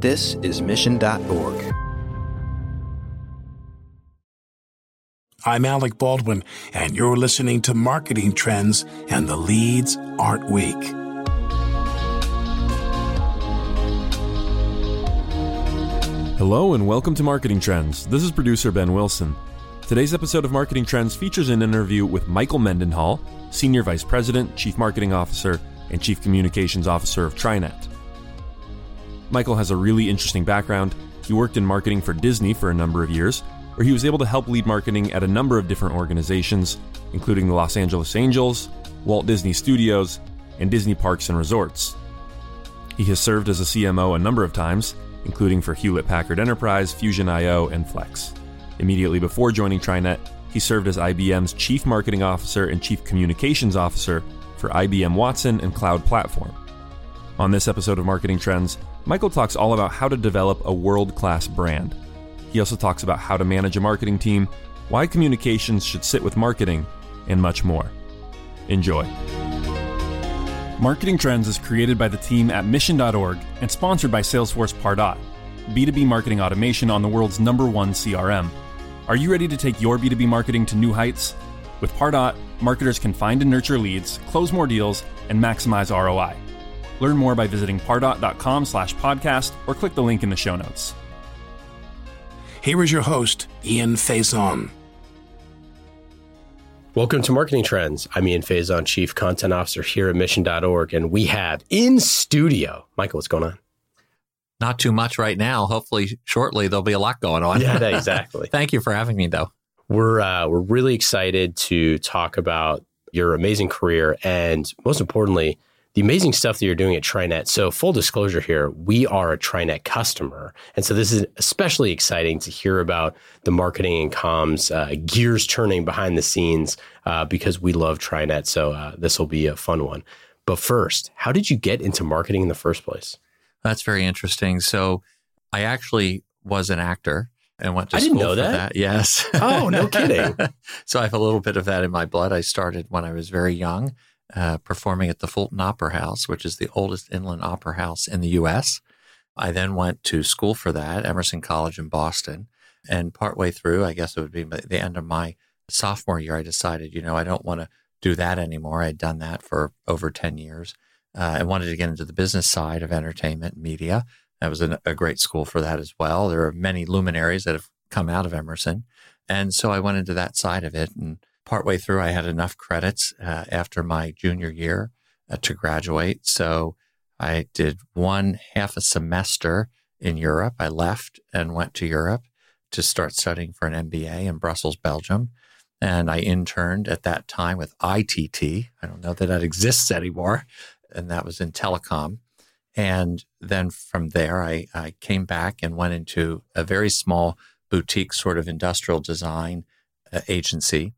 This is Mission.org. I'm Alec Baldwin, and you're listening to Marketing Trends and the Leads Aren't Weak. Hello, and welcome to Marketing Trends. This is producer Ben Wilson. Today's episode of Marketing Trends features an interview with Michael Mendenhall, Senior Vice President, Chief Marketing Officer, and Chief Communications Officer of TriNet. Michael has a really interesting background. He worked in marketing for Disney for a number of years, where he was able to help lead marketing at a number of different organizations, including the Los Angeles Angels, Walt Disney Studios, and Disney Parks and Resorts. He has served as a CMO a number of times, including for Hewlett Packard Enterprise, Fusion IO, and Flex. Immediately before joining TriNet, he served as IBM's Chief Marketing Officer and Chief Communications Officer for IBM Watson and Cloud Platform. On this episode of Marketing Trends, Michael talks all about how to develop a world class brand. He also talks about how to manage a marketing team, why communications should sit with marketing, and much more. Enjoy. Marketing Trends is created by the team at Mission.org and sponsored by Salesforce Pardot, B2B marketing automation on the world's number one CRM. Are you ready to take your B2B marketing to new heights? With Pardot, marketers can find and nurture leads, close more deals, and maximize ROI. Learn more by visiting pardot.com slash podcast or click the link in the show notes. Here is your host, Ian Faison. Welcome to Marketing Trends. I'm Ian Faison, Chief Content Officer here at Mission.org, and we have in studio, Michael, what's going on? Not too much right now. Hopefully, shortly, there'll be a lot going on. Yeah, exactly. Thank you for having me, though. We're, uh, we're really excited to talk about your amazing career and, most importantly, the amazing stuff that you're doing at TriNet. So, full disclosure here, we are a TriNet customer. And so, this is especially exciting to hear about the marketing and comms uh, gears turning behind the scenes uh, because we love TriNet. So, uh, this will be a fun one. But first, how did you get into marketing in the first place? That's very interesting. So, I actually was an actor and went to I school didn't know for that. that. Yes. Oh, no kidding. so I have a little bit of that in my blood. I started when I was very young, uh, performing at the Fulton Opera House, which is the oldest inland opera house in the U.S. I then went to school for that, Emerson College in Boston. And partway through, I guess it would be the end of my sophomore year, I decided, you know, I don't want to do that anymore. I'd done that for over 10 years. Uh, I wanted to get into the business side of entertainment and media. That was an, a great school for that as well. There are many luminaries that have come out of Emerson. And so I went into that side of it. And partway through, I had enough credits uh, after my junior year uh, to graduate. So I did one half a semester in Europe. I left and went to Europe to start studying for an MBA in Brussels, Belgium. And I interned at that time with ITT. I don't know that that exists anymore. And that was in telecom. And then from there, I, I came back and went into a very small boutique sort of industrial design uh, agency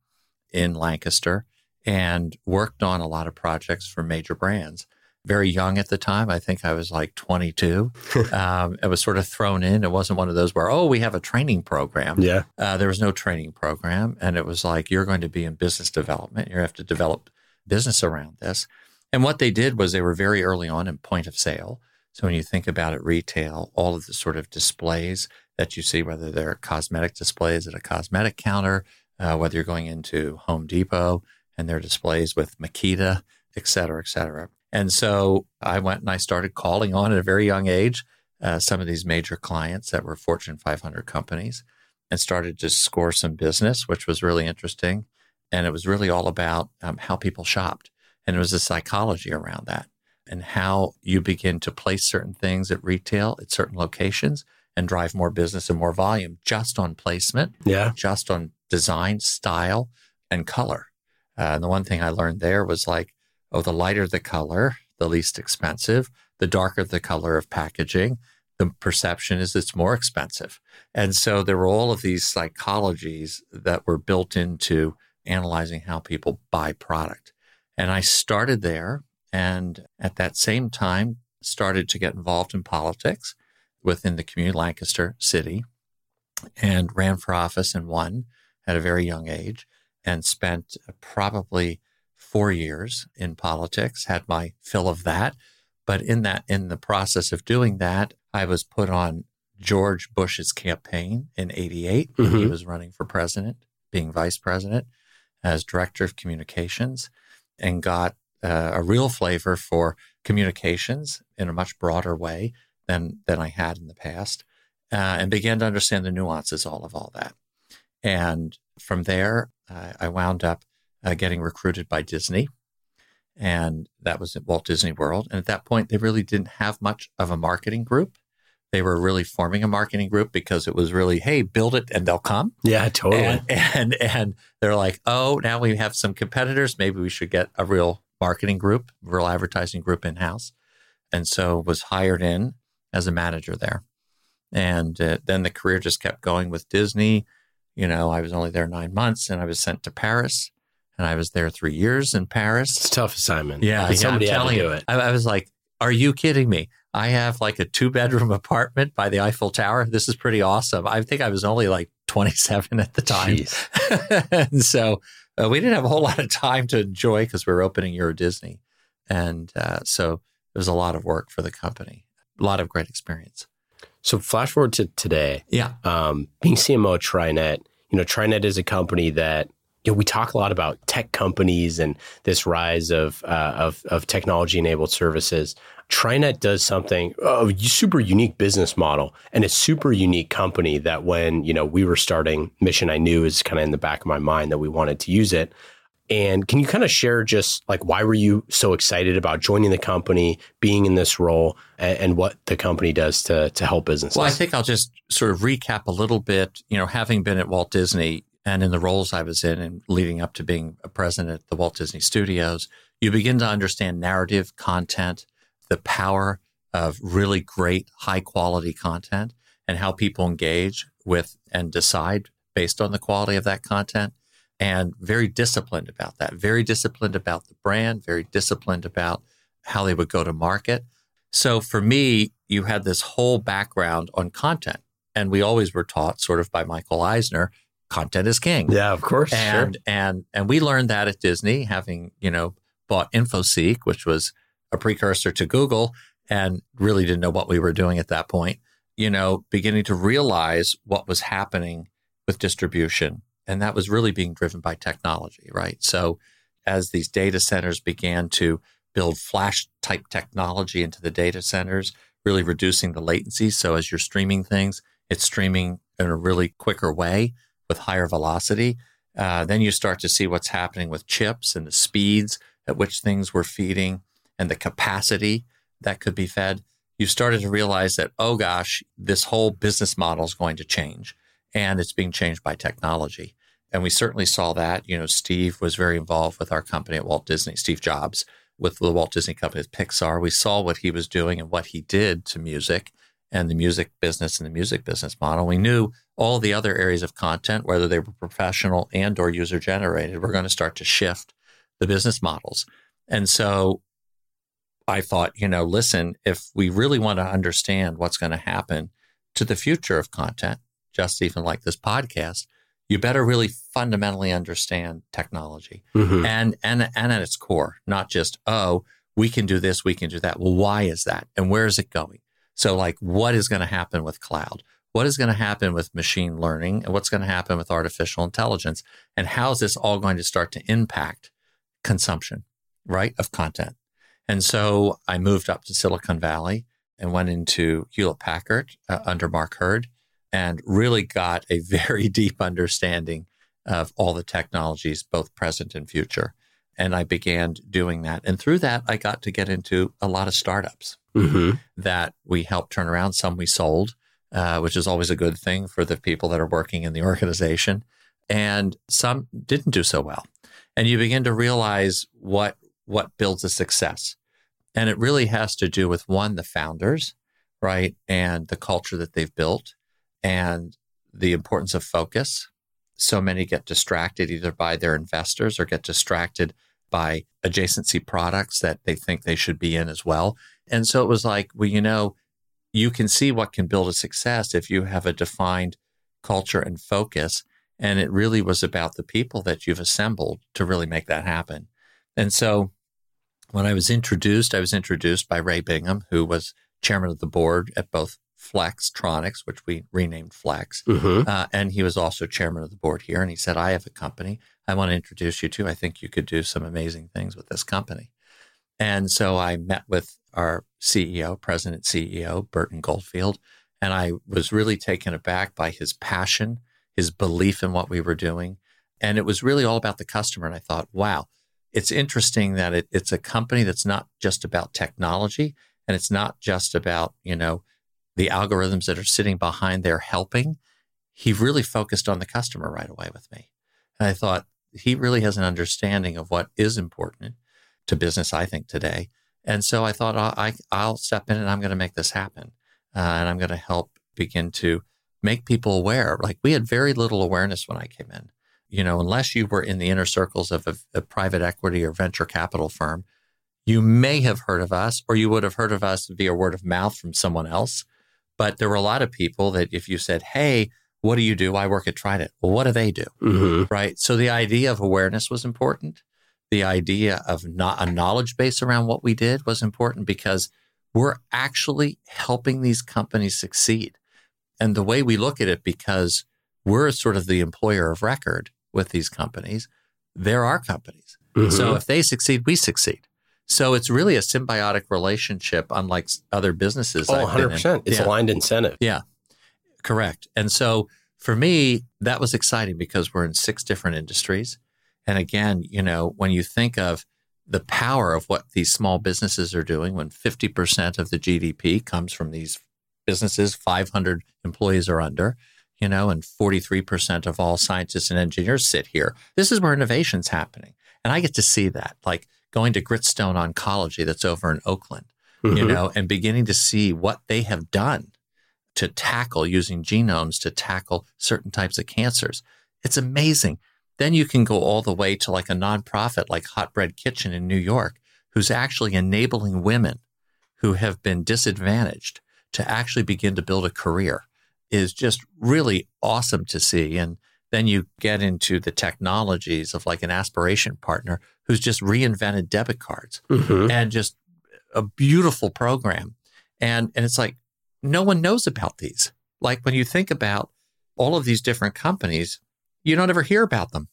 in Lancaster and worked on a lot of projects for major brands. Very young at the time. I think I was like 22. um, I was sort of thrown in. It wasn't one of those where, oh, we have a training program. Yeah. Uh, there was no training program. And it was like, you're going to be in business development. You have to develop business around this. And what they did was they were very early on in point of sale. So when you think about it, retail, all of the sort of displays that you see, whether they're cosmetic displays at a cosmetic counter, uh, whether you're going into Home Depot and their displays with Makita, et cetera, et cetera. And so I went and I started calling on at a very young age uh, some of these major clients that were Fortune 500 companies and started to score some business, which was really interesting. And it was really all about um, how people shopped. And it was a psychology around that and how you begin to place certain things at retail at certain locations and drive more business and more volume just on placement, Yeah. just on design, style, and color. Uh, and the one thing I learned there was like, oh, the lighter the color, the least expensive. The darker the color of packaging, the perception is it's more expensive. And so there were all of these psychologies that were built into analyzing how people buy product. And I started there and at that same time started to get involved in politics within the community of Lancaster City and ran for office and won at a very young age and spent probably four years in politics, had my fill of that. But in that, in the process of doing that, I was put on George Bush's campaign in 88 when he was running for president, being vice president as director of communications, and got uh, a real flavor for communications in a much broader way than, than I had in the past, uh, and began to understand the nuances all of all that. And from there, uh, I wound up uh, getting recruited by Disney. And that was at Walt Disney World. And at that point, they really didn't have much of a marketing group. They were really forming a marketing group because it was really, hey, build it and they'll come. Yeah, totally. And, and and they're like, oh, now we have some competitors. Maybe we should get a real marketing group, real advertising group in house. And so was hired in as a manager there. And uh, then the career just kept going with Disney. You know, I was only there nine months, and I was sent to Paris, and I was there three years in Paris. it's a tough assignment. Yeah, yeah, somebody I'm had to telling do you. it. I, I was like, "Are you kidding me? I have like a two bedroom apartment by the Eiffel Tower. This is pretty awesome." I think I was only like 27 at the time, and so uh, we didn't have a whole lot of time to enjoy because we were opening Euro Disney, and uh, so it was a lot of work for the company. A lot of great experience. So flash forward to today. Yeah, um, being CMO at TriNet, you know, TriNet is a company that you know we talk a lot about tech companies and this rise of uh, of, of technology enabled services. TriNet does something a super unique business model and a super unique company that when you know we were starting Mission, I knew is kind of in the back of my mind that we wanted to use it. And can you kind of share just like why were you so excited about joining the company, being in this role, and, and what the company does to to help businesses? Well, I think I'll just sort of recap a little bit. You know, having been at Walt Disney and in the roles I was in and leading up to being a president at the Walt Disney Studios, you begin to understand narrative content, the power of really great, high quality content, and how people engage with and decide based on the quality of that content. And very disciplined about that, very disciplined about the brand, very disciplined about how they would go to market. So for me, you had this whole background on content. And we always were taught, sort of by Michael Eisner, content is king. yeah, of course, And and and we learned that at Disney, having, you know, bought InfoSeek, which was a precursor to Google, and really didn't know what we were doing at that point, you know, beginning to realize what was happening with distribution. And that was really being driven by technology, right? So as these data centers began to build flash type technology into the data centers, really reducing the latency. So as you're streaming things, it's streaming in a really quicker way with higher velocity. Uh, then you start to see what's happening with chips and the speeds at which things were feeding and the capacity that could be fed. You started to realize that, oh gosh, this whole business model is going to change and it's being changed by technology. And we certainly saw that. You know, Steve was very involved with our company at Walt Disney, Steve Jobs, with the Walt Disney Company, Pixar. We saw what he was doing and what he did to music and the music business and the music business model. We knew all the other areas of content, whether they were professional and or user generated, were going to start to shift the business models. And so I thought, you know, listen, if we really want to understand what's going to happen to the future of content, just even like this podcast, you better really fundamentally understand technology Mhm. and and and at its core, not just oh we can do this, we can do that. Well, why is that, and where is it going? So, like, what is going to happen with cloud? What is going to happen with machine learning, and what's going to happen with artificial intelligence, and how is this all going to start to impact consumption, right, of content? And so, I moved up to Silicon Valley and went into Hewlett Packard uh, under Mark Hurd and really got a very deep understanding of all the technologies, both present and future. And I began doing that. And through that, I got to get into a lot of startups Mhm. that we helped turn around. Some we sold, uh, which is always a good thing for the people that are working in the organization. And some didn't do so well. And you begin to realize what what builds a success. And it really has to do with one, the founders, right? And the culture that they've built and the importance of focus. So many get distracted either by their investors or get distracted by adjacency products that they think they should be in as well. And so it was like, well, you know, you can see what can build a success if you have a defined culture and focus. And it really was about the people that you've assembled to really make that happen. And so when I was introduced, I was introduced by Ray Bingham, who was chairman of the board at both Flextronics, which we renamed Flex. Mm-hmm. Uh, and he was also chairman of the board here. And he said, I have a company I want to introduce you to. I think you could do some amazing things with this company. And so I met with our CEO, president CEO, Burton Goldfield, and I was really taken aback by his passion, his belief in what we were doing. And it was really all about the customer. And I thought, wow, it's interesting that it, it's a company that's not just about technology and it's not just about, you know, the algorithms that are sitting behind there helping. He really focused on the customer right away with me. And I thought he really has an understanding of what is important to business, I think, today. And so I thought I, I'll step in and I'm going to make this happen. Uh, and I'm going to help begin to make people aware. Like we had very little awareness when I came in. You know, unless you were in the inner circles of a, a private equity or venture capital firm, you may have heard of us or you would have heard of us via word of mouth from someone else. But there were a lot of people that if you said, Hey, what do you do? I work at TriNet. Well, what do they do? Mm-hmm. Right. So the idea of awareness was important. The idea of not a knowledge base around what we did was important because we're actually helping these companies succeed. And the way we look at it, because we're sort of the employer of record with these companies, they're our companies. Mm-hmm. So if they succeed, we succeed. So it's really a symbiotic relationship, unlike other businesses. oh, I've been in. 100%. It's Yeah. aligned incentive. Yeah, correct. And so for me, that was exciting because we're in six different industries. And again, you know, when you think of the power of what these small businesses are doing, when 50% of the GDP comes from these businesses, 500 employees or under, you know, and 43% of all scientists and engineers sit here. This is where innovation's happening. And I get to see that, like going to Gritstone Oncology that's over in Oakland, you Mhm. know, and beginning to see what they have done to tackle using genomes to tackle certain types of cancers. It's amazing. Then you can go all the way to like a nonprofit like Hot Bread Kitchen in New York, who's actually enabling women who have been disadvantaged to actually begin to build a career is just really awesome to see. And then you get into the technologies of like an aspiration partner who's just reinvented debit cards Mhm. and just a beautiful program. And and it's like no one knows about these. Like when you think about all of these different companies, you don't ever hear about them.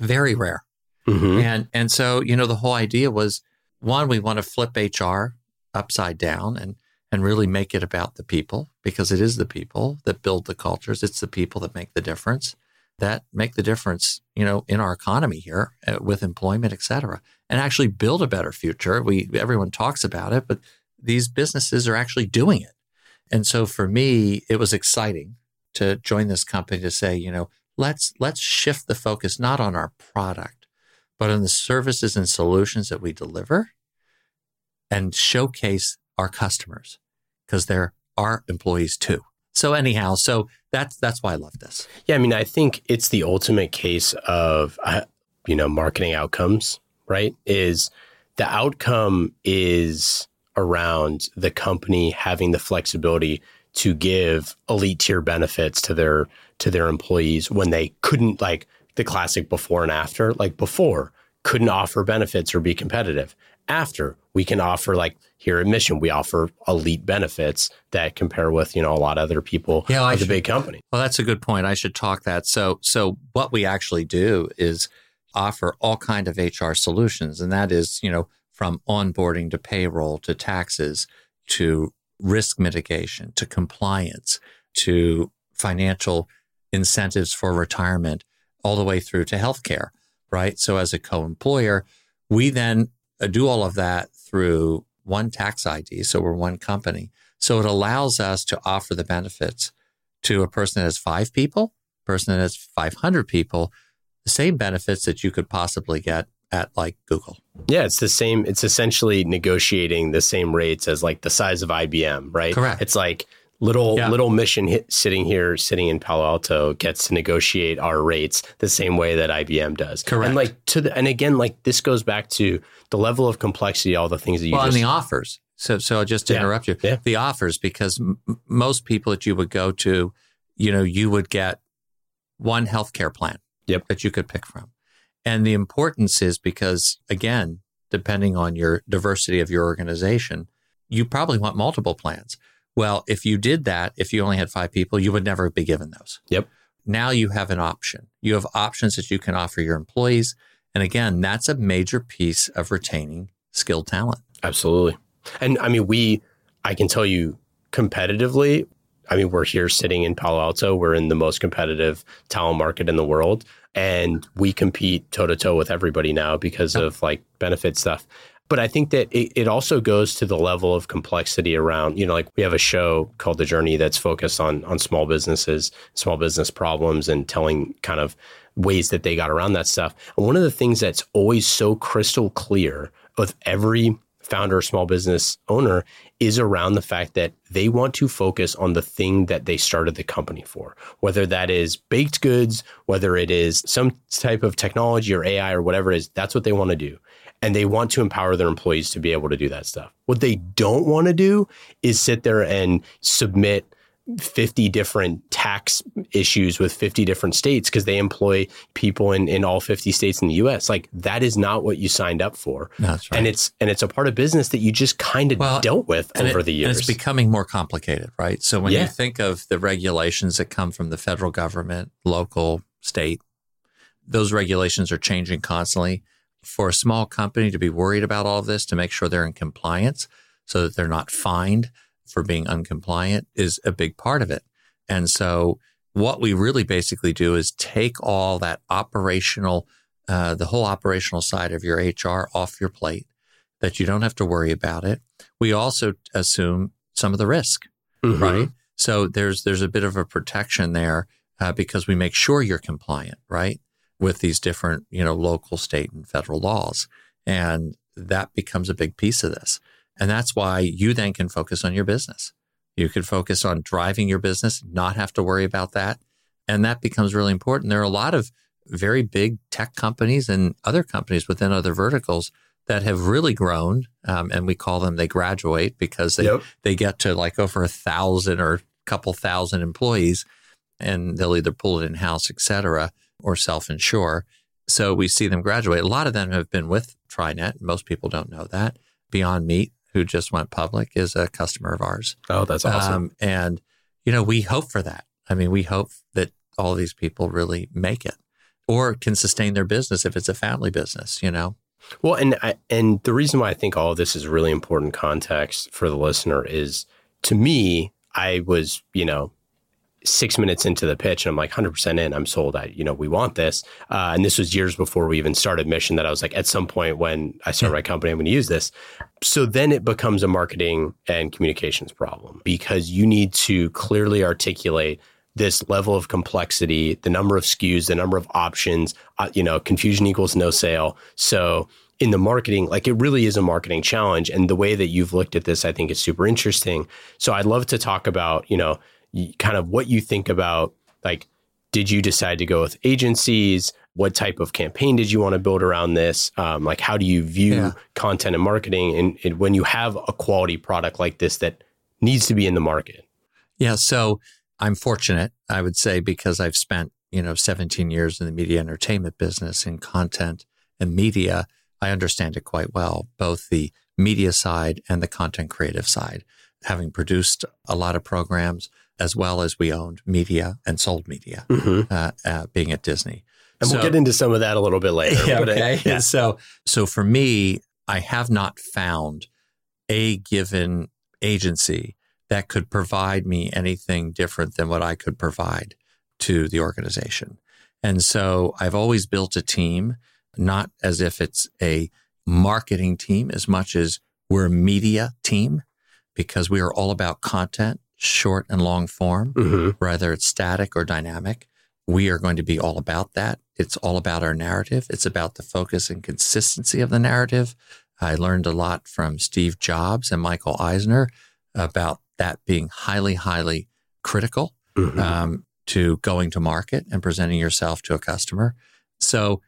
Very rare. Mhm. And and so, you know, the whole idea was one, we want to flip HR upside down and and really make it about the people because it is the people that build the cultures. It's the people that make the difference, that make the difference, you know, in our economy here uh, with employment, et cetera, and actually build a better future. We everyone talks about it, but these businesses are actually doing it. And so for me, it was exciting to join this company to say, you know, let's let's shift the focus not on our product, but on the services and solutions that we deliver and showcase our customers because they're our employees too. So anyhow, so that's that's why I love this. Yeah, I mean, I think it's the ultimate case of, uh, you know, marketing outcomes, right? Is the outcome is around the company having the flexibility to give elite tier benefits to their to their employees when they couldn't like the classic before and after like before couldn't offer benefits or be competitive after we can offer like here at mission we offer elite benefits that compare with you know a lot of other people Yeah, I of the should- big company Well, that's a good point. I should talk that. So so what we actually do is offer all kind of HR solutions and that is, you know, from onboarding to payroll to taxes to risk mitigation to compliance to financial incentives for retirement all the way through to healthcare, right? So as a co-employer, we then do all of that through one tax ID. So we're one company. So it allows us to offer the benefits to a person that has five people, person that has 500 people, the same benefits that you could possibly get at like Google. Yeah, it's the same. It's essentially negotiating the same rates as like the size of IBM, right? Correct. It's like little Yeah. little mission hit, sitting here, sitting in Palo Alto, gets to negotiate our rates the same way that IBM does. Correct. And like to the and again, like this goes back to the level of complexity, all the things that you well, just and the offers. So, so just to Yeah. interrupt you, Yeah. the offers, because m- most people that you would go to, you know, you would get one healthcare plan Yep. that you could pick from. And the importance is because, again, depending on your diversity of your organization, you probably want multiple plans. Well, if you did that, if you only had five people, you would never be given those. Yep. Now you have an option. You have options that you can offer your employees. And again, that's a major piece of retaining skilled talent. Absolutely. And I mean, we, I can tell you competitively, I mean, we're here sitting in Palo Alto. We're in the most competitive talent market in the world. And we compete toe to toe with everybody now because of like benefit stuff. But I think that it, it also goes to the level of complexity around, you know, like we have a show called The Journey that's focused on on small businesses, small business problems, and telling kind of ways that they got around that stuff. And one of the things that's always so crystal clear with every founder or small business owner is around the fact that they want to focus on the thing that they started the company for, whether that is baked goods, whether it is some type of technology or AI or whatever it is, that's what they want to do. And they want to empower their employees to be able to do that stuff. What they don't want to do is sit there and submit 50 different tax issues with 50 different states because they employ people in, in all 50 states in the US. Like that is not what you signed up for. That's right. And it's and it's a part of business that you just kind of Well, dealt with over it- the years. And it's becoming more complicated, right? So when Yeah. you think of the regulations that come from the federal government, local, state, those regulations are changing constantly. For a small company to be worried about all of this, to make sure they're in compliance so that they're not fined for being uncompliant is a big part of it. And so what we really basically do is take all that operational, uh, the whole operational side of your HR off your plate that you don't have to worry about it. We also assume some of the risk, Mhm. right? So there's there's a bit of a protection there uh, because we make sure you're compliant, right, with these different you know local, state, and federal laws, and that becomes a big piece of this. And that's why you then can focus on your business. You can focus on driving your business, not have to worry about that, and that becomes really important. There are a lot of very big tech companies and other companies within other verticals that have really grown, um, and we call them they graduate because they Yep. they get to like over a thousand or a couple thousand employees, and they'll either pull it in house, et cetera, or self insure. So we see them graduate. A lot of them have been with TriNet. Most people don't know that. Beyond Meat, who just went public, is a customer of ours. Oh, that's awesome. Um, and, you know, we hope for that. I mean, we hope that all these people really make it or can sustain their business if it's a family business, you know? Well, and I, and the reason why I think all of this is really important context for the listener is, to me, I was you know six minutes into the pitch and I'm like 100% in. I'm sold. I you know we want this. Uh, and this was years before we even started Mission. That I was like, at some point when I start my company, I'm going to use this. So then it becomes a marketing and communications problem because you need to clearly articulate this level of complexity, the number of SKUs, the number of options, uh, you know, confusion equals no sale. So in the marketing, like it really is a marketing challenge. And the way that you've looked at this, I think is super interesting. So I'd love to talk about, you know, kind of what you think about like, did you decide to go with agencies? What type of campaign did you want to build around this? Um, like, how do you view Yeah. content and marketing and, and when you have a quality product like this that needs to be in the market? Yeah. So I'm fortunate, I would say, because I've spent, you know, 17 years in the media entertainment business in content and media. I understand it quite well, both the media side and the content creative side, having produced a lot of programs as well as we owned media and sold media, Mm-hmm. uh, uh, being at Disney. And we'll get into some of that a little bit later. Yeah, uh, okay. yeah. So, so for me, I have not found a given agency that could provide me anything different than what I could provide to the organization. And so I've always built a team, not as if it's a marketing team as much as we're a media team because we are all about content, short and long form Mhm. whether it's static or dynamic. We are going to be all about that. It's all about our narrative. It's about the focus and consistency of the narrative. I learned a lot from Steve Jobs and Michael Eisner about that being highly, highly critical Mhm. um, to going to market and presenting yourself to a customer. So,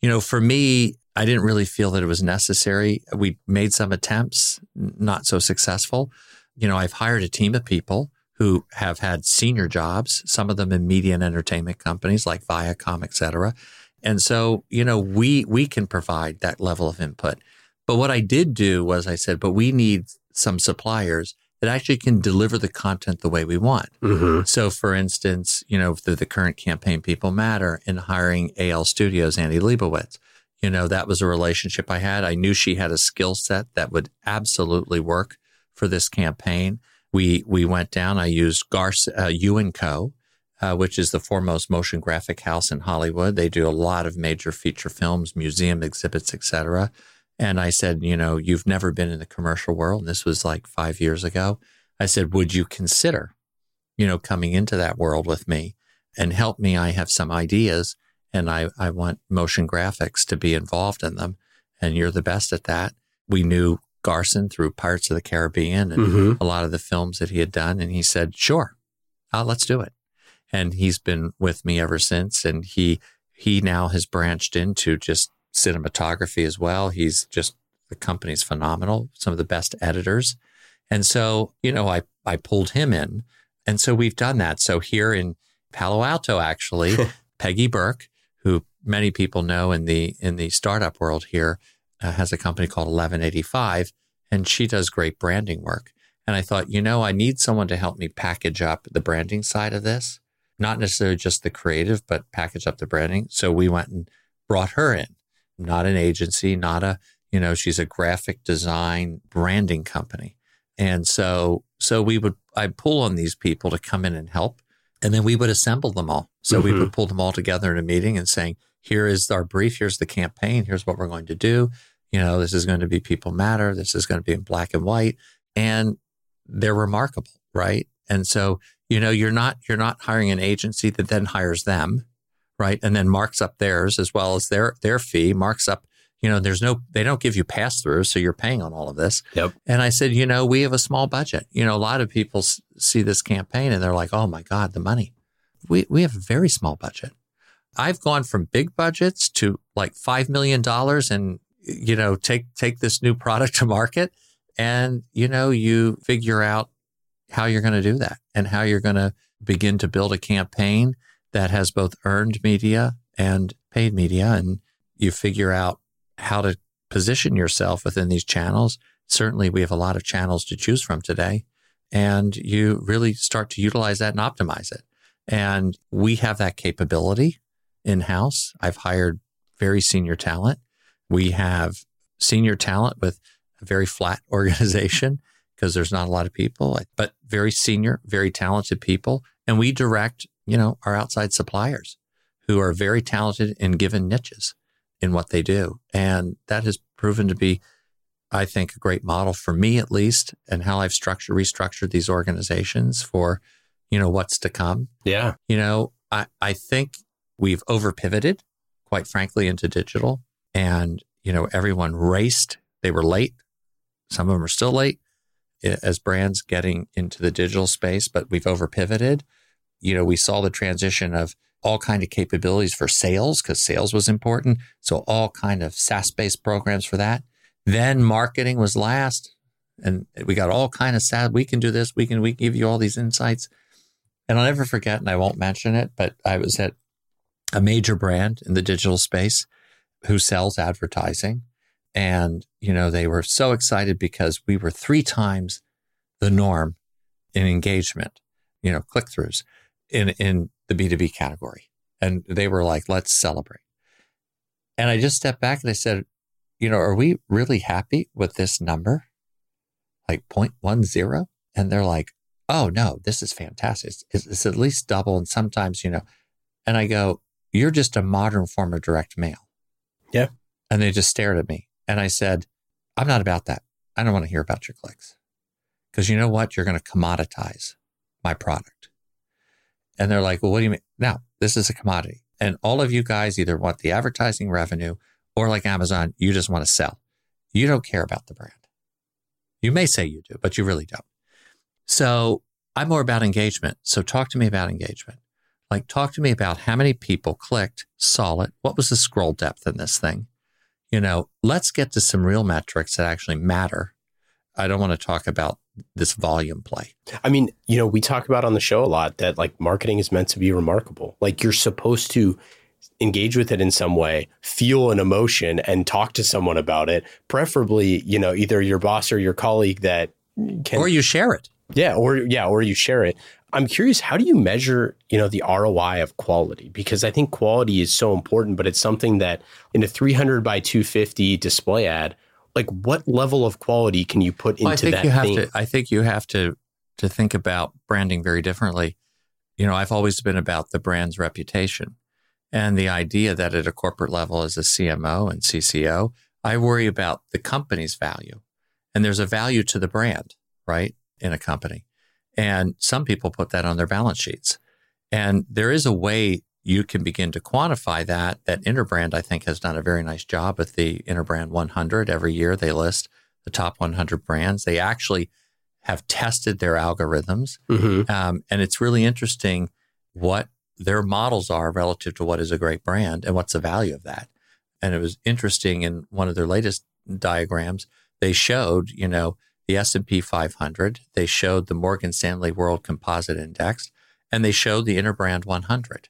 you know, for me, I didn't really feel that it was necessary. We made some attempts, not so successful. You know, I've hired a team of people who have had senior jobs, some of them in media and entertainment companies like Viacom, et cetera. And so, you know, we we can provide that level of input. But what I did do was I said, but we need some suppliers that actually can deliver the content the way we want. Mm-hmm. So, for instance, you know, the, the current campaign People Matter in hiring AL Studios, Annie Leibovitz, you know, that was a relationship I had. I knew she had a skill set that would absolutely work for this campaign. We we went down. I used Garce uh, and Co, uh, which is the foremost motion graphic house in Hollywood. They do a lot of major feature films, museum exhibits, etc. And I said, you know, you've never been in the commercial world. This was like five years ago. I said, would you consider, you know, coming into that world with me and help me? I have some ideas and I, I want motion graphics to be involved in them. And you're the best at that. We knew Garson through Pirates of the Caribbean and Mhm. a lot of the films that he had done. And he said, sure, uh, let's do it. And he's been with me ever since. And he, he now has branched into just cinematography as well. He's just, the company's phenomenal, some of the best editors. And so, you know, I, I pulled him in. And so we've done that. So here in Palo Alto, actually, Peggy Burke, who many people know in the, in the startup world here, uh, has a company called 1185 and she does great branding work. And I thought, you know, I need someone to help me package up the branding side of this, not necessarily just the creative, but package up the branding. So we went and brought her in, not an agency, not a, you know, she's a graphic design branding company. And so, so we would, I'd pull on these people to come in and help. And then we would assemble them all. So we Mhm. would pull them all together in a meeting and saying, here is our brief. Here's the campaign. Here's what we're going to do. You know, this is going to be people matter. This is going to be in black and white. And they're remarkable, right? And so, you know, you're not, you're not hiring an agency that then hires them, right? And then marks up theirs as well as their, their fee, marks up, you know, there's no, they don't give you pass through. So you're paying on all of this. Yep. And I said, you know, we have a small budget. You know, a lot of people s- see this campaign and they're like, oh my God, the money. We, we have a very small budget. I've gone from big budgets to like $5 million and, you know, take, take this new product to market. And, you know, you figure out how you're going to do that and how you're going to begin to build a campaign that has both earned media and paid media. And you figure out how to position yourself within these channels. Certainly, we have a lot of channels to choose from today. And you really start to utilize that and optimize it. And we have that capability in house. I've hired very senior talent. We have senior talent with a very flat organization because there's not a lot of people, but very senior, very talented people. And we direct, you know, our outside suppliers who are very talented in given niches in what they do. And that has proven to be, I think, a great model for me at least, and how I've structured, restructured these organizations for, you know, what's to come. Yeah. You know, I, I think we've over pivoted, quite frankly, into digital. And, you know, everyone raced. They were late. Some of them are still late as brands getting into the digital space, but we've over pivoted. You know, we saw the transition of all kind of capabilities for sales because sales was important. So all kind of SaaS based programs for that. Then marketing was last and we got all kind of sad. We can do this. We can, we give you all these insights. And I'll never forget, and I won't mention it, but I was at a major brand in the digital space who sells advertising. And, you know, they were so excited because we were three times the norm in engagement, you know, click throughs in, in the B2B category. And they were like, let's celebrate. And I just stepped back and I said, you know, are we really happy with this number? Like 0.10? And they're like, oh no, this is fantastic. It's, it's at least double. And sometimes, you know, and I go, you're just a modern form of direct mail. Yeah. And they just stared at me. And I said, I'm not about that. I don't want to hear about your clicks. Because you know what? You're going to commoditize my product. And they're like, well, what do you mean? Now, this is a commodity. And all of you guys either want the advertising revenue or like Amazon, you just want to sell. You don't care about the brand. You may say you do, but you really don't. So I'm more about engagement. So talk to me about engagement. Like, talk to me about how many people clicked, saw it. What was the scroll depth in this thing? You know, let's get to some real metrics that actually matter. I don't want to talk about this volume play. I mean, you know, we talk about on the show a lot that like marketing is meant to be remarkable. Like you're supposed to engage with it in some way, feel an emotion and talk to someone about it, preferably, you know, either your boss or your colleague that can, or you share it. Yeah, or yeah, or you share it. I'm curious, how do you measure, you know, the ROI of quality? Because I think quality is so important, but it's something that in a 300 by 250 display ad, like what level of quality can you put well, into I think that you have thing? to I think you have to to think about branding very differently. You know, I've always been about the brand's reputation and the idea that at a corporate level as a CMO and CCO, I worry about the company's value. And there's a value to the brand, right? In a company. And some people put that on their balance sheets. And there is a way you can begin to quantify that. That Interbrand, I think, has done a very nice job with the Interbrand 100. Every year they list the top 100 brands. They actually have tested their algorithms. Mhm. Um, and it's really interesting what their models are relative to what is a great brand and what's the value of that. And it was interesting in one of their latest diagrams, they showed, you know, the S&P 500, they showed the Morgan Stanley World Composite Index, and they showed the Interbrand 100.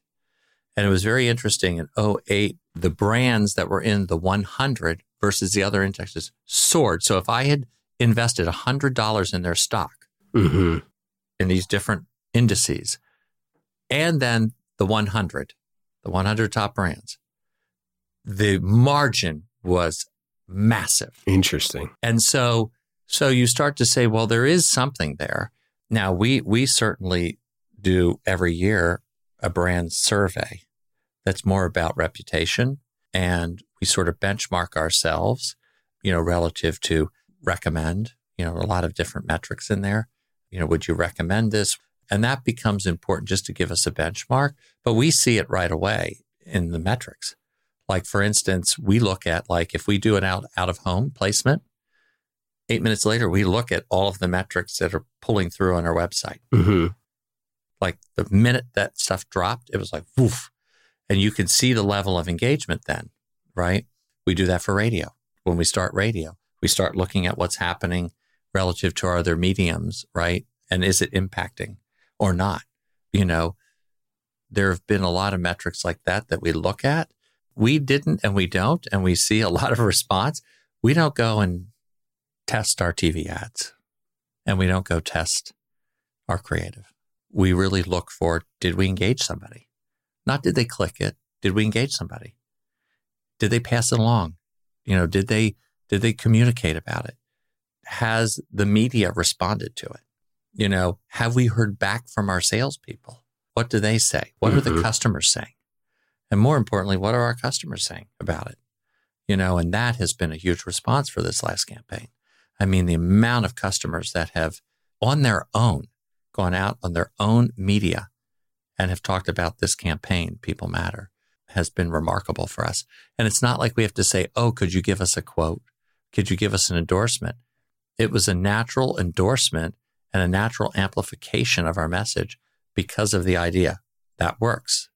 And it was very interesting in 08, the brands that were in the 100 versus the other indexes soared. So if I had invested $100 in their stock Mhm. in these different indices, and then the 100, the 100 top brands, the margin was massive. Interesting. And so, so you start to say, well, there is something there. Now we, we certainly do every year a brand survey that's more about reputation and we sort of benchmark ourselves, you know, relative to recommend, you know, a lot of different metrics in there. You know, would you recommend this? And that becomes important just to give us a benchmark, but we see it right away in the metrics. Like for instance, we look at like if we do an out out of home placement, eight minutes later we look at all of the metrics that are pulling through on our website. hmm Like the minute that stuff dropped, it was like woof. And you can see the level of engagement then, right? We do that for radio. When we start radio, we start looking at what's happening relative to our other mediums, right? And is it impacting or not? You know, there have been a lot of metrics like that that we look at. We didn't and we don't, and we see a lot of response. We don't go and test our TV ads and we don't go test our creative. We really look for did we engage somebody? Not did they click it? Did we engage somebody? Did they pass it along? You know, did they did they communicate about it? Has the media responded to it? You know, have we heard back from our salespeople? What do they say? What are the Mhm. customers saying? And more importantly, what are our customers saying about it? You know, and that has been a huge response for this last campaign. I mean, the amount of customers that have on their own gone out on their own media and have talked about this campaign, People Matter, has been remarkable for us. And it's not like we have to say, oh, could you give us a quote? Could you give us an endorsement? It was a natural endorsement and a natural amplification of our message because of the idea that works.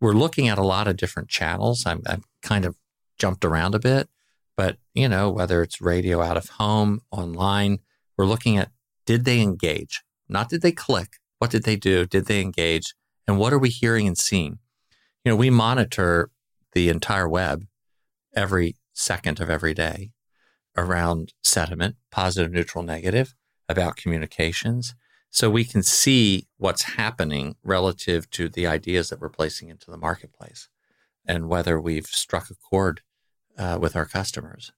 We're looking at a lot of different channels. I'm kind of jumped around a bit, but you know, whether it's radio out of home, online, we're looking at did they engage? Not did they click? What did they do? Did they engage? And what are we hearing and seeing? You know, we monitor the entire web every second of every day around sentiment, positive, neutral, negative, about communications. So we can see what's happening relative to the ideas that we're placing into the marketplace and whether we've struck a chord uh, with our customers.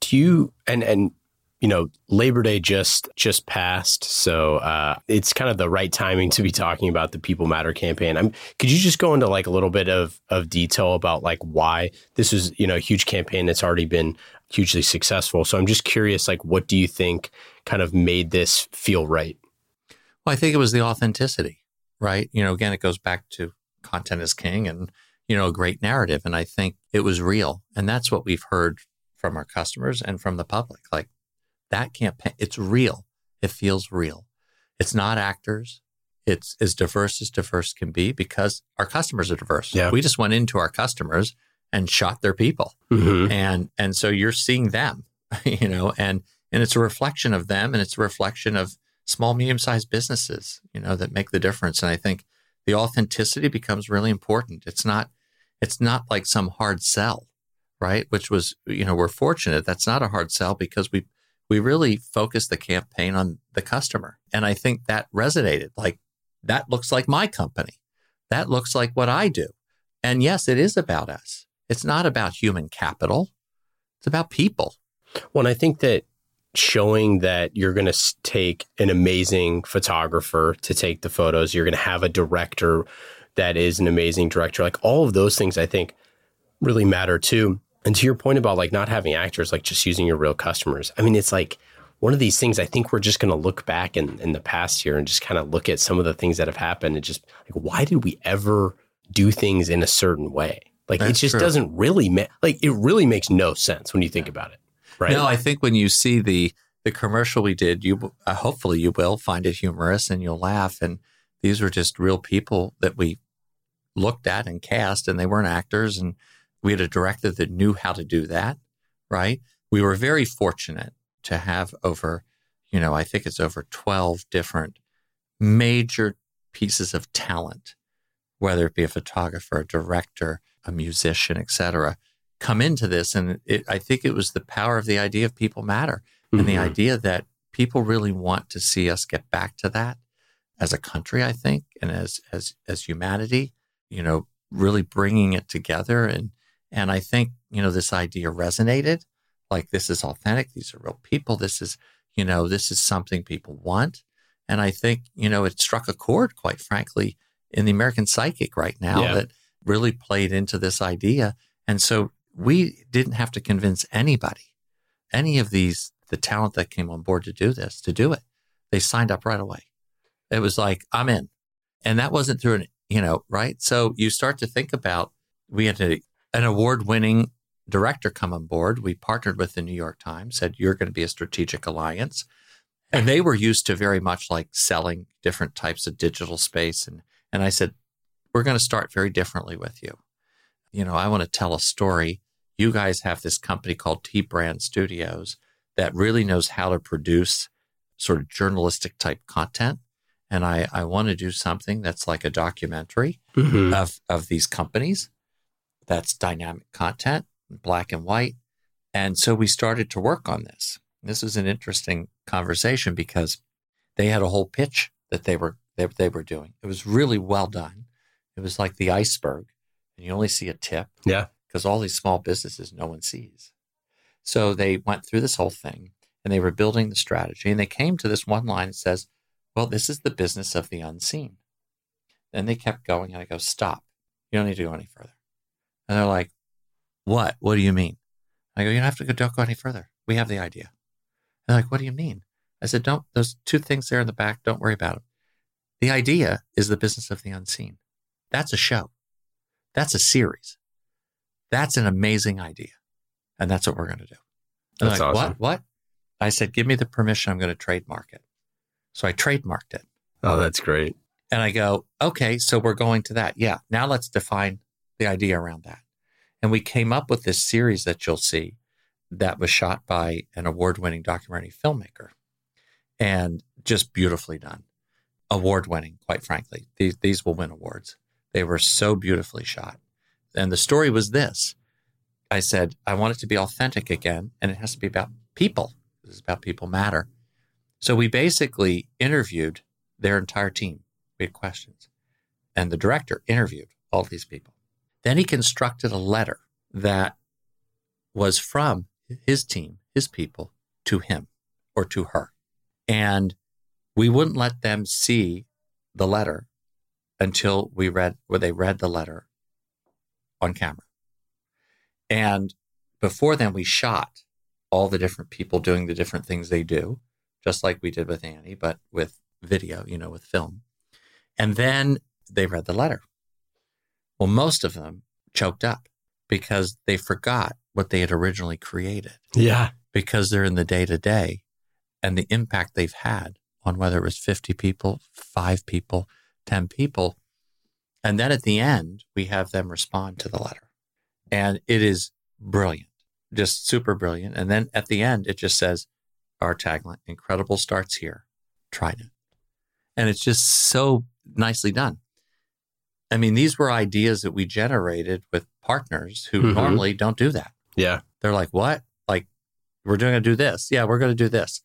Do you and and you know Labor Day just just passed, so uh, it's kind of the right timing to be talking about the People Matter campaign. I'm, could you just go into like a little bit of of detail about like why this is you know a huge campaign that's already been hugely successful? So I'm just curious, like what do you think kind of made this feel right? Well, I think it was the authenticity, right? You know, again, it goes back to content is king and, you know, a great narrative. And I think it was real. And that's what we've heard from our customers and from the public. Like that campaign, it's real. It feels real. It's not actors. It's as diverse as diverse can be because our customers are diverse. Yeah. We just went into our customers and shot their people Mm-hmm. and and so you're seeing them you know and and it's a reflection of them and it's a reflection of small medium sized businesses you know that make the difference and i think the authenticity becomes really important it's not it's not like some hard sell right which was you know we're fortunate that's not a hard sell because we we really focused the campaign on the customer. And I think that resonated. Like, that looks like my company. That looks like what I do. And yes, it is about us. It's not about human capital, it's about people. Well, I think that showing that you're going to take an amazing photographer to take the photos, you're going to have a director that is an amazing director, like all of those things, I think really matter too. And to your point about like not having actors, like just using your real customers, I mean, it's like one of these things I think we're just going to look back in, in the past here and just kind of look at some of the things that have happened and just like, why did we ever do things in a certain way? Like That's it just true. doesn't really make, like it really makes no sense when you think about it. Right. No, I think when you see the the commercial we did, you uh, hopefully you will find it humorous and you'll laugh. And these were just real people that we looked at and cast, and they weren't actors. And we had a director that knew how to do that. Right. We were very fortunate to have over, you know, I think it's over twelve different major pieces of talent, whether it be a photographer, a director, a musician, etc come into this. And it, I think it was the power of the idea of people matter and the Mhm. idea that people really want to see us get back to that as a country, I think, and as, as, as humanity, you know, really bringing it together. And, and I think, you know, this idea resonated like this is authentic. These are real people. This is, you know, this is something people want. And I think, you know, it struck a chord, quite frankly, in the American psychic right now Yeah. that really played into this idea. And so we didn't have to convince anybody, any of these, the talent that came on board to do this, to do it. They signed up right away. It was like, I'm in. And that wasn't through an, you know, right? So you start to think about, we had a, an award winning director come on board. We partnered with the New York Times, said, you're going to be a strategic alliance. And they were used to very much like selling different types of digital space. And, and I said, we're going to start very differently with you. You know, I want to tell a story. You guys have this company called T Brand Studios that really knows how to produce sort of journalistic type content. And I, I want to do something that's like a documentary Mhm. of, of these companies that's dynamic content, black and white. And so we started to work on this. This was an interesting conversation because they had a whole pitch that they were they, they were doing. It was really well done. It was like the iceberg, and you only see a tip Yeah. because all these small businesses no one sees. So they went through this whole thing and they were building the strategy and they came to this one line that says, Well, this is the business of the unseen. Then they kept going and I go, Stop. You don't need to go any further. And they're like, What? What do you mean? I go, You don't have to go, don't go any further. We have the idea. And they're like, What do you mean? I said, Don't, those two things there in the back, don't worry about them. The idea is the business of the unseen. That's a show. That's a series. That's an amazing idea. And that's what we're going to do. And That's like, awesome. What? What? I said, Give me the permission. I'm going to trademark it. So I trademarked it. Oh, that's great. And I go, Okay, so we're going to that. Yeah. Now let's define the idea around that. And we came up with this series that you'll see that was shot by an award winning documentary filmmaker and just beautifully done. Award winning, quite frankly. These, these will win awards. They were so beautifully shot. And the story was this I said, I want it to be authentic again, and it has to be about people. This is about people matter. So we basically interviewed their entire team. We had questions. And the director interviewed all these people. Then he constructed a letter that was from his team, his people, to him or to her. And we wouldn't let them see the letter until we read where they read the letter on camera. And before then we shot all the different people doing the different things they do, just like we did with Annie, but with video, you know, with film. And then they read the letter. Well, most of them choked up because they forgot what they had originally created Yeah. because they're in the day to day and the impact they've had on whether it was 50 people, five people, 10 people. And then at the end, we have them respond to the letter. And it is brilliant, just super brilliant. And then at the end, it just says, our tagline, incredible starts here, TriNet. And it's just so nicely done. I mean, these were ideas that we generated with partners who Mhm. normally don't do that Yeah. they're like, what? Like, we're going to do this. Yeah, we're going to do this.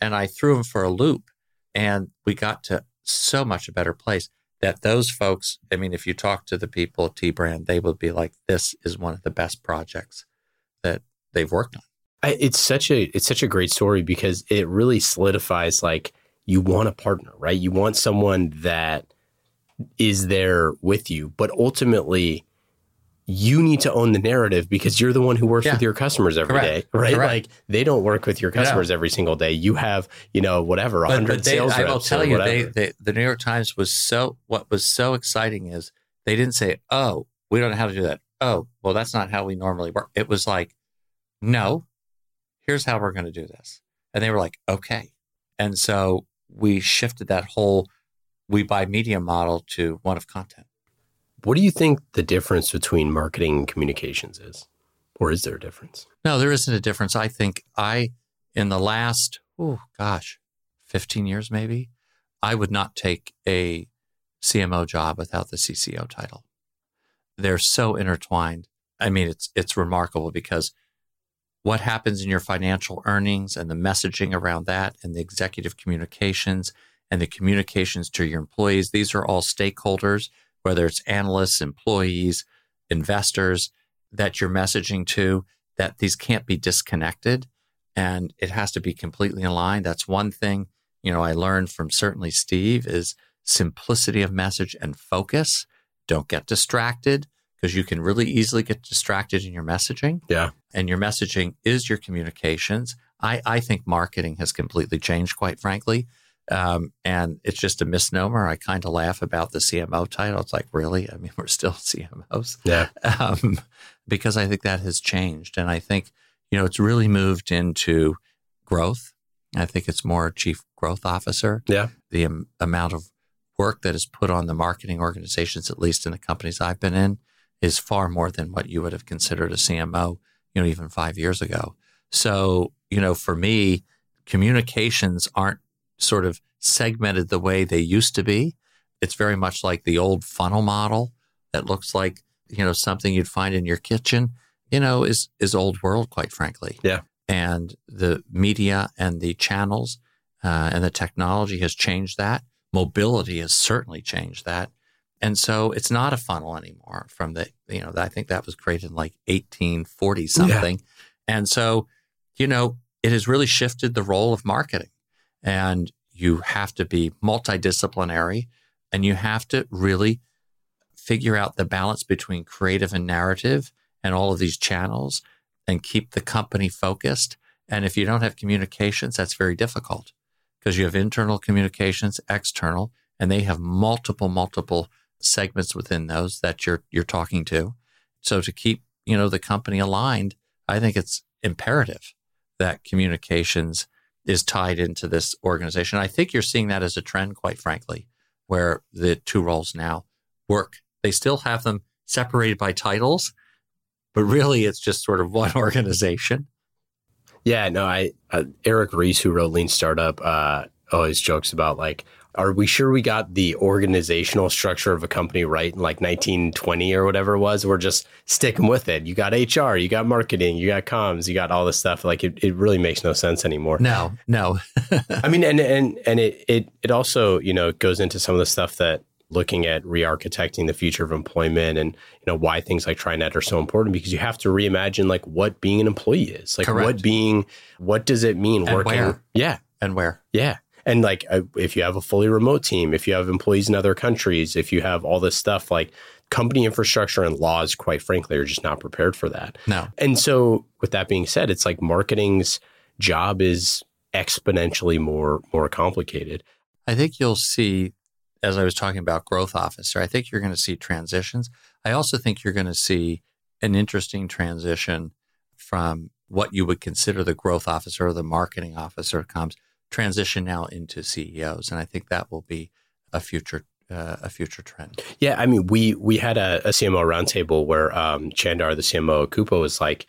And I threw them for a loop and we got to so much a better place that those folks, I mean, if you talk to the people at T Brand, they would be like, this is one of the best projects that they've worked on. I, it's such a it's such a great story because it really solidifies like you want a partner, right? You want someone that is there with you, but ultimately you need to own the narrative because you're the one who works Yeah. with your customers every day, Correct. right? Correct. Like they don't work with your customers every single day. You have, you know, whatever, But, 100 but they, sales I will tell you, they, they, the New York Times was so, what was so exciting is they didn't say, oh, we don't know how to do that. Oh, well, that's not how we normally work. It was like, no, here's how we're going to do this. And they were like, okay. And so we shifted that whole we buy media model to one of content. What do you think the difference between marketing and communications is? Or is there a difference? No, there isn't a difference. I think I, in the last, oh gosh, 15 years maybe, I would not take a CMO job without the CCO title. They're so intertwined. I mean, it's it's remarkable because what happens in your financial earnings and the messaging around that and the executive communications and the communications to your employees, these are all stakeholders, whether it's analysts, employees, investors that you're messaging to, that these can't be disconnected and it has to be completely aligned. That's one thing, you know, I learned from certainly Steve is simplicity of message and focus. Don't get distracted because you can really easily get distracted in your messaging Yeah. and your messaging is your communications. I, I think marketing has completely changed, quite frankly. Um, and it's just a misnomer. I kind of laugh about the CMO title. It's like, really? I mean, we're still CMOs Yeah. um, because I think that has changed. And I think, you know, it's really moved into growth. I think it's more chief growth officer. Yeah. The am- amount of work that is put on the marketing organizations, at least in the companies I've been in, is far more than what you would have considered a CMO, you know, even five years ago. So, you know, for me, communications aren't sort of segmented the way they used to be. It's very much like the old funnel model that looks like, you know, something you'd find in your kitchen, you know, is, is old world, quite frankly. Yeah. And the media and the channels uh, and the technology has changed that. Mobility has certainly changed that. And so it's not a funnel anymore from the, you know, I think that was created in like 1840 something. And so, you know, it has really shifted the role of marketing. And you have to be multidisciplinary and you have to really figure out the balance between creative and narrative and all of these channels and keep the company focused. And if you don't have communications, that's very difficult because you have internal communications, external, and they have multiple, multiple segments within those that you're you're talking to. So to keep, you know, the company aligned, I think it's imperative that communications is tied into this organization. I think you're seeing that as a trend, quite frankly, where the two roles now work. They still have them separated by titles, but really it's just sort of one organization. Yeah, no, I uh, Eric Ries, who wrote Lean Startup, uh, always jokes about like, are we sure we got the organizational structure of a company right in like 1920 or whatever it was? We're just sticking with it. You got HR, you got marketing, you got comms, you got all this stuff. Like it, it really makes no sense anymore. No, no. I mean, and and and it it it also you know goes into some of the stuff that looking at re-architecting the future of employment and you know why things like TriNet are so important because you have to reimagine like what being an employee is like Correct. what being what does it mean And working where. yeah and where? yeah and like if you have a fully remote team if you have employees in other countries if you have all this stuff like company infrastructure and laws quite frankly are just not prepared for that No. and so, with that being said, it's like marketing's job is exponentially more more complicated. I think you'll see, as I was talking about growth officer, I think you're going to see transitions. I also think you're going to see an interesting transition from what you would consider the growth officer or the marketing officer comes transition now into CEOs, and I think that will be a future uh, a future trend. Yeah, I mean, we we had a, a CMO roundtable where um, Chandar, the CMO at was like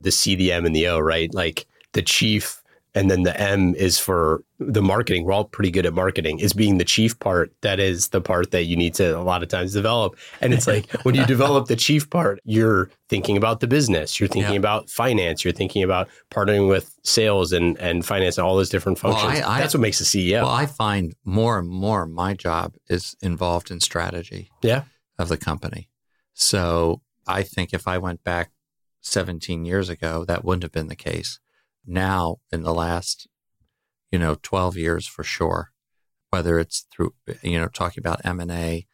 the CDM and the O, right? Like the chief and then the M is for the marketing. We're all pretty good at marketing. Is being the chief part that is the part that you need to a lot of times develop. And it's like when you develop the chief part, you're thinking about the business, you're thinking Yeah. about finance, you're thinking about partnering with sales and and finance and all those different Well, functions. I- I- That's what makes a CEO. Well, I find more and more my job is involved in strategy yeah. of the company. So I think if I went back 17 years ago, that wouldn't have been the case. Now, in the last, you know, 12 years for sure, whether it's through, you know, talking about M&A,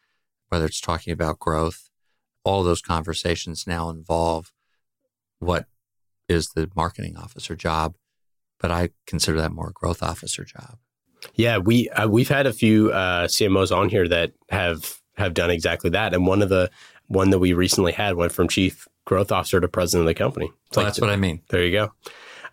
whether it's talking about growth, all those conversations now involve what is the marketing officer job, but I consider that more a growth officer job. Yeah, we uh, we've had a few uh, CMOs on here that have have done exactly that, and one of the one that we recently had went from chief growth officer to president of the company. It's So like, that's what I mean. there you go.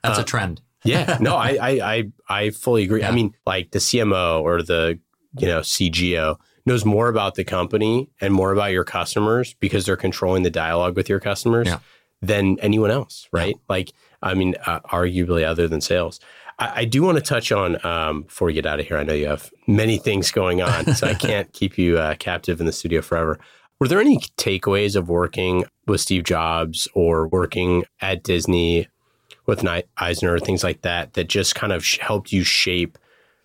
That's Uh, a trend. Yeah, no, I I I, I fully agree. I mean, like the CMO or the you know CGO knows more about the company and more about your customers because they're controlling the dialogue with your customers Yeah. than anyone else, right? Like, I mean, uh, arguably other than sales. I, I do want to touch on um, before we get out of here. I know you have many things going on, so I can't keep you uh, captive in the studio forever. Were there any takeaways of working with Steve Jobs or working at Disney with Eisner, things like that, that just kind of helped you shape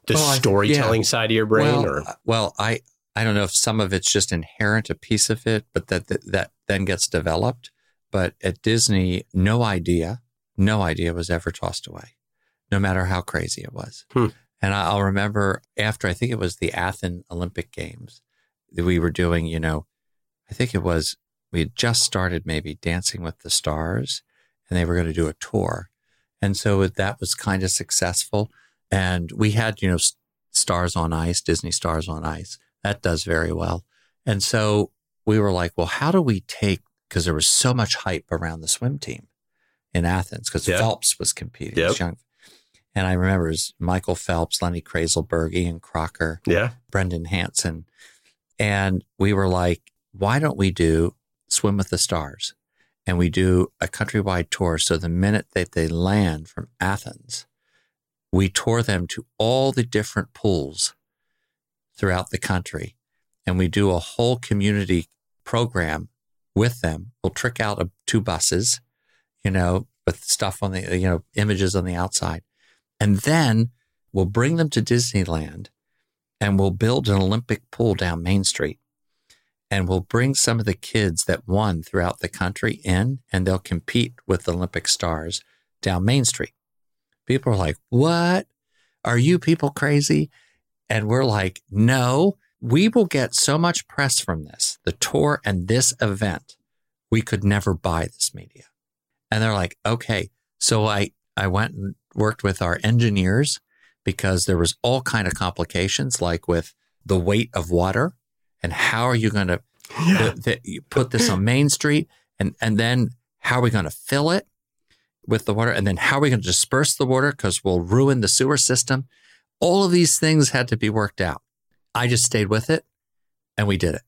the Well, I- storytelling side of your brain? well, or uh, well, I I don't know if some of it's just inherent, a piece of it, but that that, that then gets developed. But at Disney, no idea, no idea was ever tossed away, no matter how crazy it was. Hmm. And I'll remember after I think it was the Athens Olympic Games that we were doing. You know, I think it was we had just started maybe Dancing with the Stars, and they were going to do a tour, and so that was kind of successful. And we had you know Stars on Ice, Disney Stars on Ice. That does very well. And so we were like, well, how do we take, because there was so much hype around the swim team in Athens, because Yeah. Phelps was competing. Yep. young. And I remember it was Michael Phelps, Lenny Krayzelburg, Ian Crocker, yeah, Brendan Hansen. And we were like, why don't we do Swim with the Stars? And we do a countrywide tour. So the minute that they land from Athens, we tour them to all the different pools throughout the country. And we do a whole community program with them. We'll trick out a, two buses, you know, with stuff on the, you know, images on the outside. And then we'll bring them to Disneyland and we'll build an Olympic pool down Main Street. And we'll bring some of the kids that won throughout the country in and they'll compete with the Olympic stars down Main Street. People are like, What? Are you people crazy? And we're like, No, we will get so much press from this, the tour and this event. We could never buy this media. And they're like, Okay. So I, I went and worked with our engineers because there was all kind of complications like with the weight of water and how are you going to th- th- put this on Main Street? And and then how are we going to fill it with the water? And then how are we going to disperse the water? Because we'll ruin the sewer system. All of these things had to be worked out. I just stayed with it and we did it.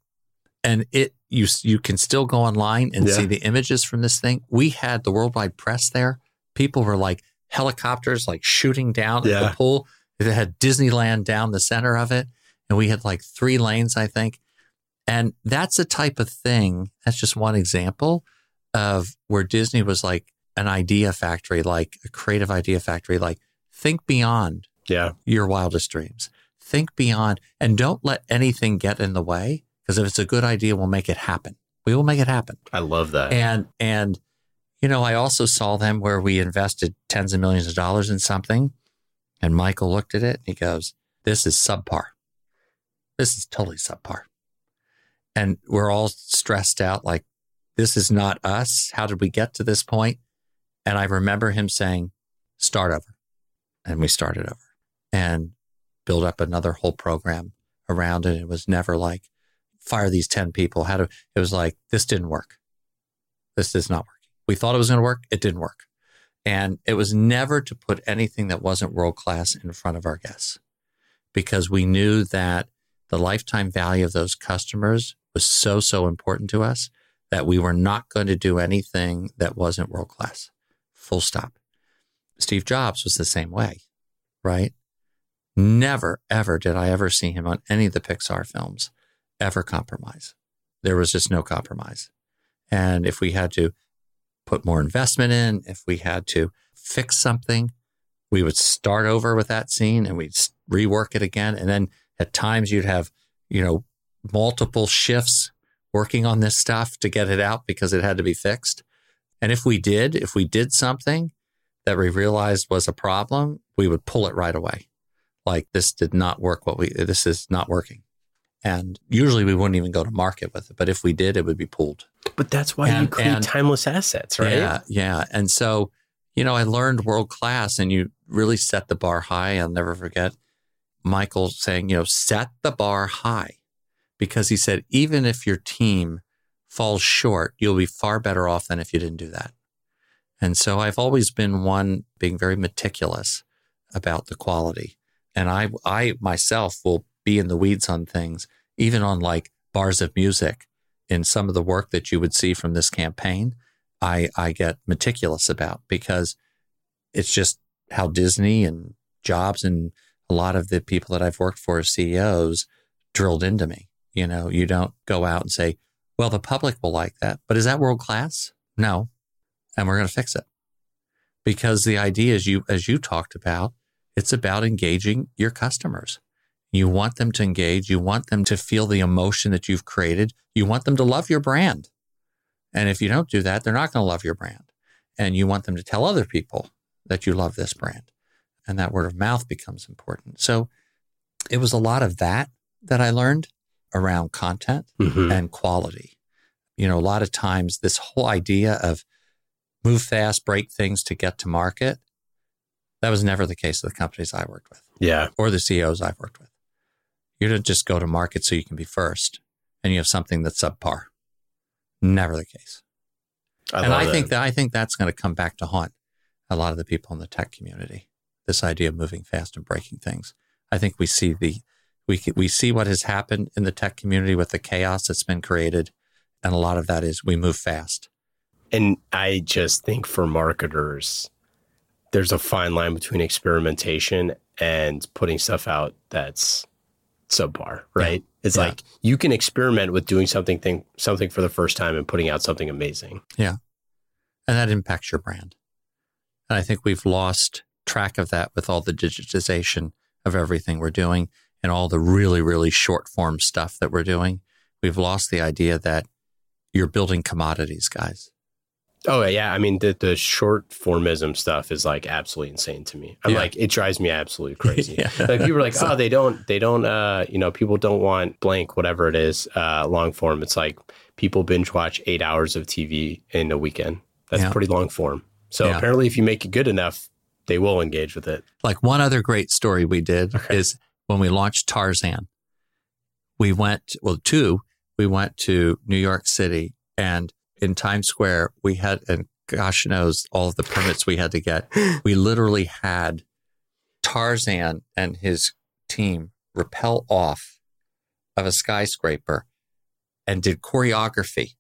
And it you you can still go online and Yeah. see the images from this thing. We had the worldwide press there. People were like helicopters like shooting down at the pool. They had Disneyland down the center of it and we had like three lanes I think and that's the type of thing, that's just one example of where Disney was like an idea factory, like a creative idea factory, like think beyond yeah, your wildest dreams. Think beyond and don't let anything get in the way. Because if it's a good idea, we'll make it happen. We will make it happen. I love that. And and you know, I also saw them where we invested tens of millions of dollars in something, and Michael looked at it and he goes, "This is subpar. This is totally subpar." And we're all stressed out, like, "This is not us. How did we get to this point?" And I remember him saying, "Start over," and we started over and build up another whole program around it. It was never like fire these 10 people. How to, it was like, this didn't work. This is not working. We thought it was going to work. It didn't work. And it was never to put anything that wasn't world class in front of our guests because we knew that the lifetime value of those customers was so, so important to us that we were not going to do anything that wasn't world class. Full stop. Steve Jobs was the same way, right? Never, ever did I ever see him on any of the Pixar films ever compromise. There was just no compromise. And if we had to put more investment in, if we had to fix something, we would start over with that scene and we'd rework it again. And then at times you'd have, you know, multiple shifts working on this stuff to get it out because it had to be fixed. And if we did, if we did something that we realized was a problem, we would pull it right away. Like this did not work. What we, this is not working. And usually we wouldn't even go to market with it. But if we did, it would be pulled. But that's why And- you create and- timeless assets, right? Yeah. Yeah. And so, you know, I learned world class and you really set the bar high. I'll never forget Michael saying, you know, set the bar high because he said, even if your team falls short, you'll be far better off than if you didn't do that. And so I've always been one being very meticulous about the quality. And I, I myself will be in the weeds on things, even on like bars of music in some of the work that you would see from this campaign. I, I get meticulous about because it's just how Disney and Jobs and a lot of the people that I've worked for as CEOs drilled into me. You know, you don't go out and say, well, the public will like that, but is that world class? No. And we're going to fix it because the idea is you, as you talked about, it's about engaging your customers. You want them to engage. You want them to feel the emotion that you've created. You want them to love your brand. And if you don't do that, they're not going to love your brand. And you want them to tell other people that you love this brand. And that word of mouth becomes important. So it was a lot of that that I learned around content Mhm. and quality. You know, a lot of times this whole idea of move fast, break things to get to market, that was never the case of the companies I worked with Yeah. or the CEOs I've worked with. You don't just go to market so you can be first and you have something that's subpar. Never the case. and love I think that I think that's going to come back to haunt a lot of the people in the tech community. This idea of moving fast and breaking things. I think we see the we we see what has happened in the tech community with the chaos that's been created, and a lot of that is we move fast. And I just think for marketers, there's a fine line between experimentation and putting stuff out that's subpar, right? It's Yeah. like you can experiment with doing something thing, something for the first time and putting out something amazing. Yeah. And that impacts your brand. And I think we've lost track of that with all the digitization of everything we're doing and all the really, really short form stuff that we're doing. We've lost the idea that you're building commodities, guys. Oh yeah, I mean the the short formism stuff is like absolutely insane to me. I'm Yeah. like it drives me absolutely crazy. Yeah. Like people are like, oh, they don't, they don't, uh, you know, people don't want blank, whatever it is, uh, long form. It's like people binge watch eight hours of TV in a weekend. That's Yeah. pretty long form. So apparently, if you make it good enough, they will engage with it. Like one other great story we did Okay. is when we launched Tarzan, we went, well, two, we went to New York City and in Times Square, we had, and gosh knows all of the permits we had to get. We literally had Tarzan and his team rappel off of a skyscraper and did choreography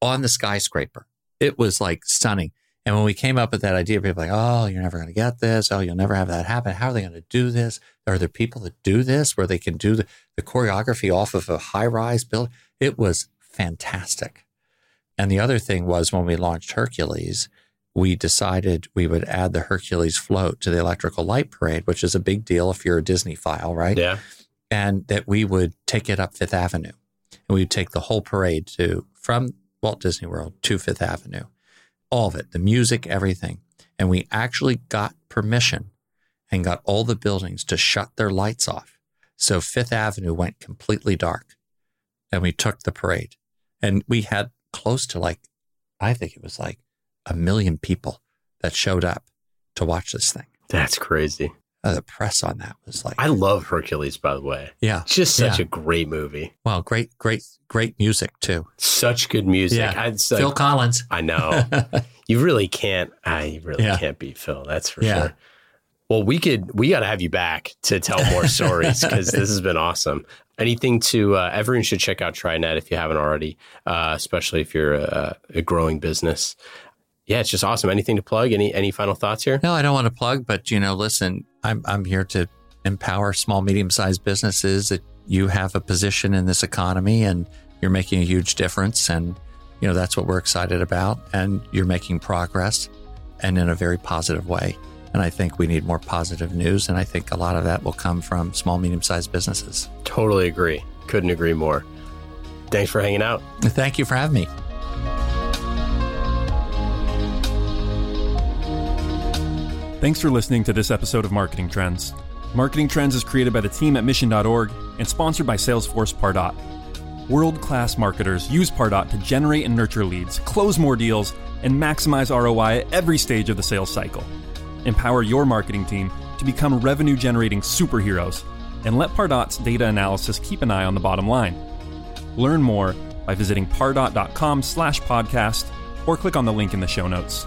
on the skyscraper. It was like stunning. And when we came up with that idea, people were like, oh, you're never going to get this. Oh, you'll never have that happen. How are they going to do this? Are there people that do this where they can do the, the choreography off of a high rise building? It was fantastic. And the other thing was when we launched Hercules, we decided we would add the Hercules float to the electrical light parade, which is a big deal if you're a Disney file, right? Yeah. and that we would take it up Fifth Avenue. And we would take the whole parade to from Walt Disney World to Fifth Avenue. All of it, the music, everything. And we actually got permission and got all the buildings to shut their lights off. So Fifth Avenue went completely dark. And we took the parade. And we had close to like, I think it was like a million people that showed up to watch this thing. That's crazy. Uh, the press on that was like, I love Hercules, by the way. yeah. Just such Yeah. a great movie. Well, great, great, great music too. Such good music. Yeah. I, like- Phil Collins. I know. you really can't. I really Yeah. can't beat Phil. That's for Yeah. sure. Well, we could. We got to have you back to tell more stories because this has been awesome. Anything to uh, everyone should check out TriNet if you haven't already, uh, especially if you're a, a growing business. Yeah, it's just awesome. Anything to plug? Any any final thoughts here? No, I don't want to plug, but you know, listen, I'm I'm here to empower small, medium sized businesses that you have a position in this economy and you're making a huge difference. And, you know, that's what we're excited about. And you're making progress and in a very positive way. And I think we need more positive news. And I think a lot of that will come from small, medium sized businesses. Totally agree. Couldn't agree more. Thanks for hanging out. Thank you for having me. Thanks for listening to this episode of Marketing Trends. Marketing Trends is created by the team at Mission.org and sponsored by Salesforce Pardot. World class marketers use Pardot to generate and nurture leads, close more deals, and maximize ROI at every stage of the sales cycle. Empower your marketing team to become revenue generating superheroes and let Pardot's data analysis keep an eye on the bottom line. Learn more by visiting pardot.com slash podcast or click on the link in the show notes.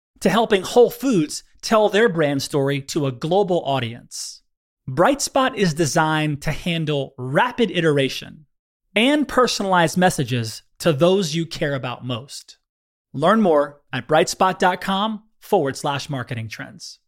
to helping Whole Foods tell their brand story to a global audience. Brightspot is designed to handle rapid iteration and personalized messages to those you care about most. Learn more at brightspot.com forward slash marketing trends.